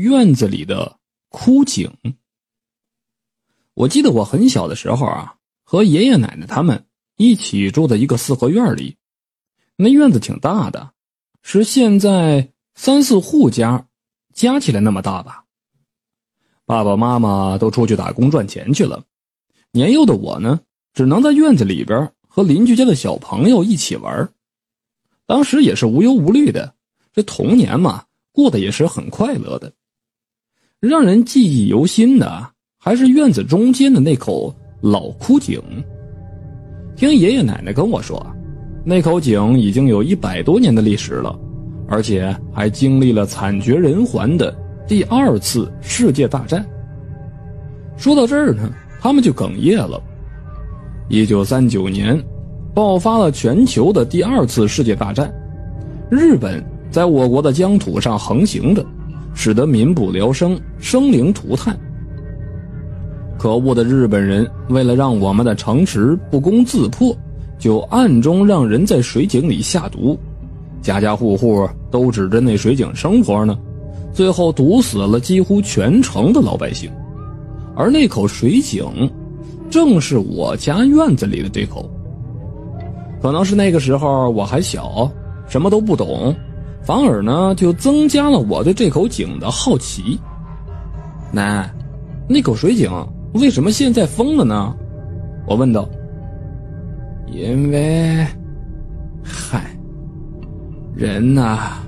院子里的枯井。我记得我很小的时候啊，和爷爷奶奶他们一起住在一个四合院里，那院子挺大的，是现在三四户家加起来那么大吧。爸爸妈妈都出去打工赚钱去了，年幼的我呢，只能在院子里边和邻居家的小朋友一起玩。当时也是无忧无虑的，这童年嘛，过得也是很快乐的。让人记忆犹新的还是院子中间的那口老枯井。听爷爷奶奶跟我说，那口井已经有一百多年的历史了，而且还经历了惨绝人寰的第二次世界大战。说到这儿呢，他们就哽咽了。一九三九年。爆发了全球的第二次世界大战，日本在我国的疆土上横行着，使得民不聊生，生灵涂炭。可恶的日本人为了让我们的城池不攻自破，就暗中让人在水井里下毒，家家户户都指着那水井生活呢，最后毒死了几乎全城的老百姓。而那口水井，正是我家院子里的这口。可能是那个时候我还小，什么都不懂，反而呢就增加了我对这口井的好奇。奶，那口水井为什么现在封了呢？我问道。因为，嗨，人呐，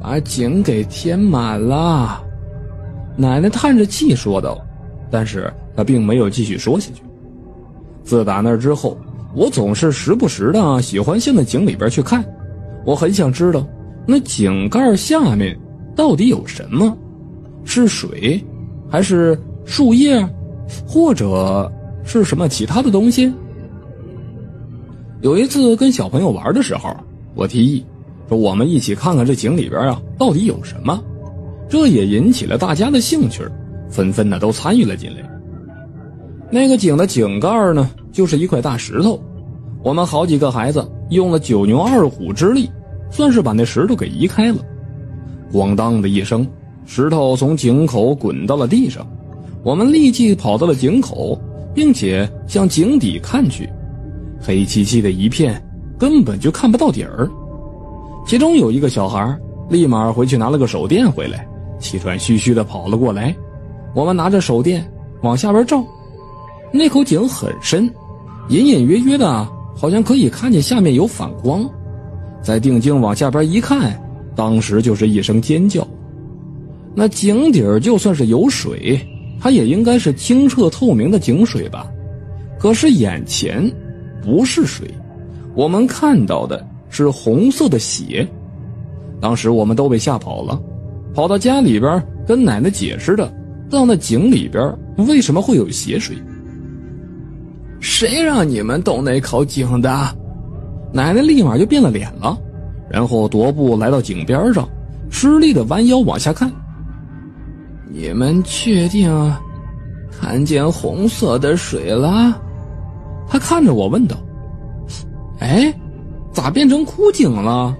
把井给填满了。奶奶叹着气说道，但是她并没有继续说下去。自打那之后。我总是时不时的喜欢向那井里边去看，我很想知道那井盖下面到底有什么，是水，还是树叶，或者是什么其他的东西。有一次跟小朋友玩的时候，我提议说我们一起看看这井里边啊到底有什么，这也引起了大家的兴趣，纷纷的都参与了进来。那个井的井盖呢？就是一块大石头，我们好几个孩子用了九牛二虎之力，算是把那石头给移开了。咣当的一声，石头从井口滚到了地上。我们立即跑到了井口，并且向井底看去，黑漆漆的一片，根本就看不到底儿。其中有一个小孩立马回去拿了个手电回来，气喘吁吁的跑了过来。我们拿着手电往下边照，那口井很深。隐隐约约的，好像可以看见下面有反光。再定睛往下边一看，当时就是一声尖叫。那井底就算是有水，它也应该是清澈透明的井水吧？可是眼前不是水，我们看到的是红色的血。当时我们都被吓跑了，跑到家里边跟奶奶解释的，到那井里边为什么会有血水。谁让你们动那口井的？奶奶立马就变了脸了，然后踱步来到井边上，吃力的弯腰往下看。你们确定看见红色的水了？他看着我问道：“哎，咋变成枯井了？”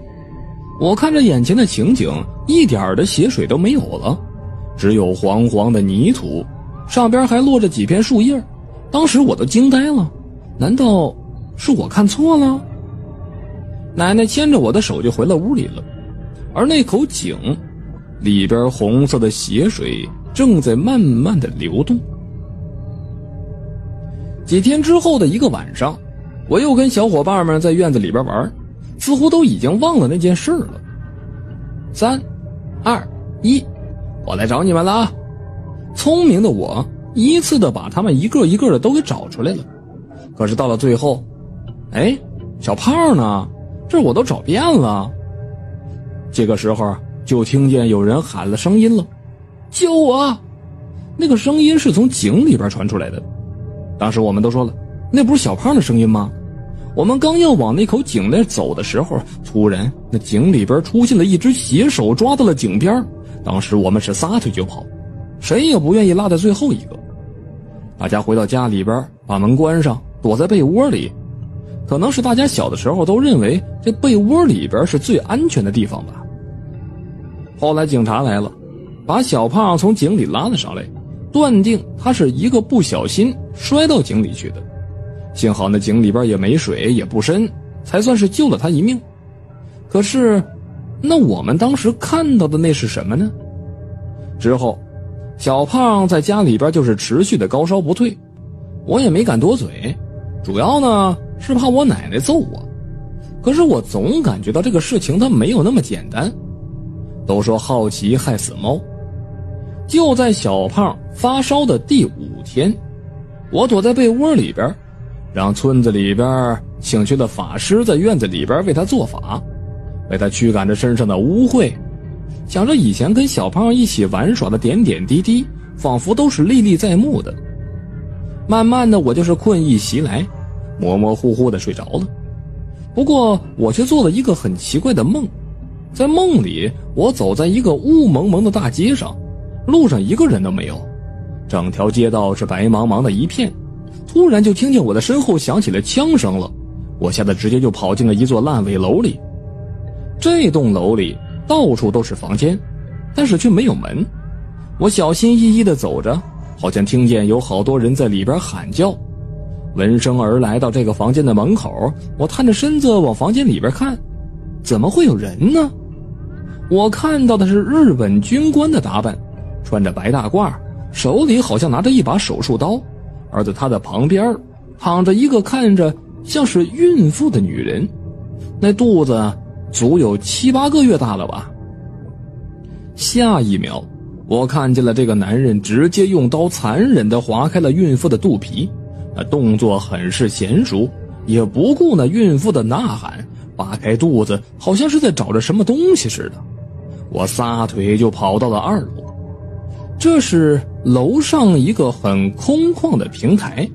我看着眼前的情景，一点的血水都没有了，只有黄黄的泥土，上边还落着几片树叶。当时我都惊呆了，难道是我看错了？奶奶牵着我的手就回了屋里了，而那口井里边红色的血水正在慢慢的流动。几天之后的一个晚上，我又跟小伙伴们在院子里边玩，似乎都已经忘了那件事了。三、二、一，我来找你们了啊！聪明的我。依次的把他们一个一个的都给找出来了，可是到了最后，哎，小胖呢？这我都找遍了。这个时候就听见有人喊了声音了：“救我！”那个声音是从井里边传出来的。当时我们都说了，那不是小胖的声音吗？我们刚要往那口井那走的时候，突然那井里边出现了一只血手，抓到了井边。当时我们是撒腿就跑，谁也不愿意落在最后一个。大家回到家里边，把门关上，躲在被窝里。可能是大家小的时候都认为这被窝里边是最安全的地方吧。后来警察来了，把小胖从井里拉了上来，断定他是一个不小心摔到井里去的。幸好那井里边也没水，也不深，才算是救了他一命。可是，那我们当时看到的那是什么呢？之后，小胖在家里边就是持续的高烧不退，我也没敢多嘴，主要呢是怕我奶奶揍我。可是我总感觉到这个事情它没有那么简单。都说好奇害死猫。就在小胖发烧的第五天，我躲在被窝里边，让村子里边请去的法师在院子里边为他做法，为他驱赶着身上的污秽。想着以前跟小胖一起玩耍的点点滴滴，仿佛都是历历在目的。慢慢的，我就是困意袭来，模模糊糊的睡着了。不过，我却做了一个很奇怪的梦。在梦里，我走在一个雾蒙蒙的大街上，路上一个人都没有，整条街道是白茫茫的一片。突然就听见我的身后响起了枪声了，我吓得直接就跑进了一座烂尾楼里。这栋楼里到处都是房间，但是却没有门。我小心翼翼地走着，好像听见有好多人在里边喊叫。闻声而来到这个房间的门口，我探着身子往房间里边看。怎么会有人呢？我看到的是日本军官的打扮，穿着白大褂，手里好像拿着一把手术刀，而在他的旁边躺着一个看着像是孕妇的女人，那肚子足有七八个月大了吧。下一秒，我看见了这个男人直接用刀残忍地划开了孕妇的肚皮，动作很是娴熟，也不顾那孕妇的呐喊。扒开肚子，好像是在找着什么东西似的。我撒腿就跑到了二楼，这是楼上一个很空旷的平台，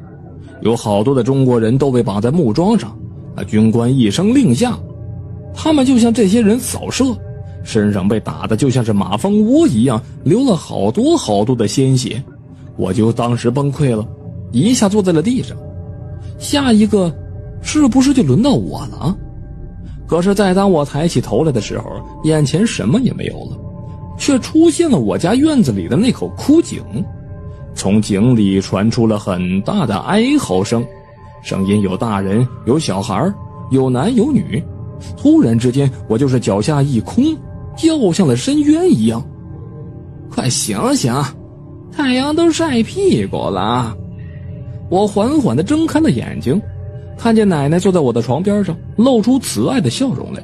有好多的中国人都被绑在木桩上。那军官一声令下，他们就像这些人扫射，身上被打的就像是马蜂窝一样，流了好多好多的鲜血。我就当时崩溃了，一下坐在了地上。下一个，是不是就轮到我了？可是，在当我抬起头来的时候，眼前什么也没有了，却出现了我家院子里的那口枯井。从井里传出了很大的哀嚎声，声音有大人，有小孩，有男有女。突然之间，我就是脚下一空，掉向了深渊一样。快醒醒，太阳都晒屁股了！我缓缓地睁开了眼睛。看见奶奶坐在我的床边上，露出慈爱的笑容来。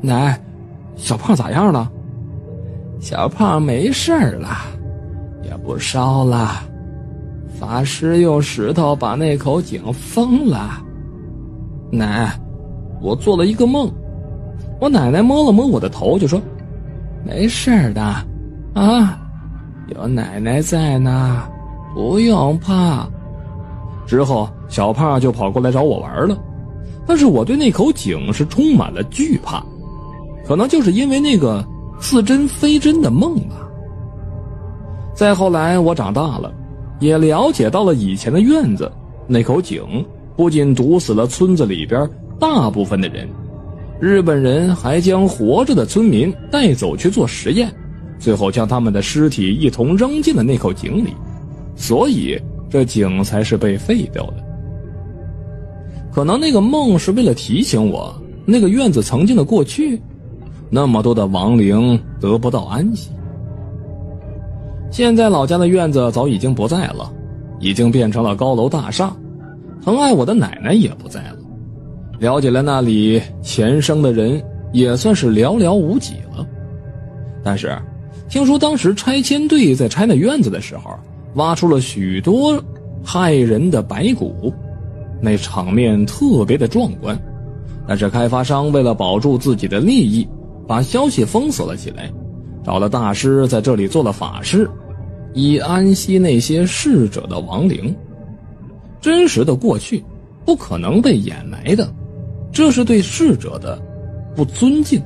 奶，小胖咋样了？小胖没事了，也不烧了。法师用石头把那口井封了。奶，我做了一个梦。我奶奶摸了摸我的头，就说：“没事的，啊，有奶奶在呢，不用怕。”之后。小胖就跑过来找我玩了，但是我对那口井是充满了惧怕，可能就是因为那个似真非真的梦吧。再后来我长大了，也了解到了以前的院子那口井不仅毒死了村子里边大部分的人，日本人还将活着的村民带走去做实验，最后将他们的尸体一同扔进了那口井里，所以这井才是被废掉的。可能那个梦是为了提醒我，那个院子曾经的过去，那么多的亡灵得不到安息。现在老家的院子早已经不在了，已经变成了高楼大厦，疼爱我的奶奶也不在了。了解了那里前生的人，也算是寥寥无几了。但是，听说当时拆迁队在拆那院子的时候，挖出了许多骇人的白骨。那场面特别的壮观，但是开发商为了保住自己的利益，把消息封锁了起来，找了大师在这里做了法事，以安息那些逝者的亡灵。真实的过去不可能被掩埋的，这是对逝者的不尊敬。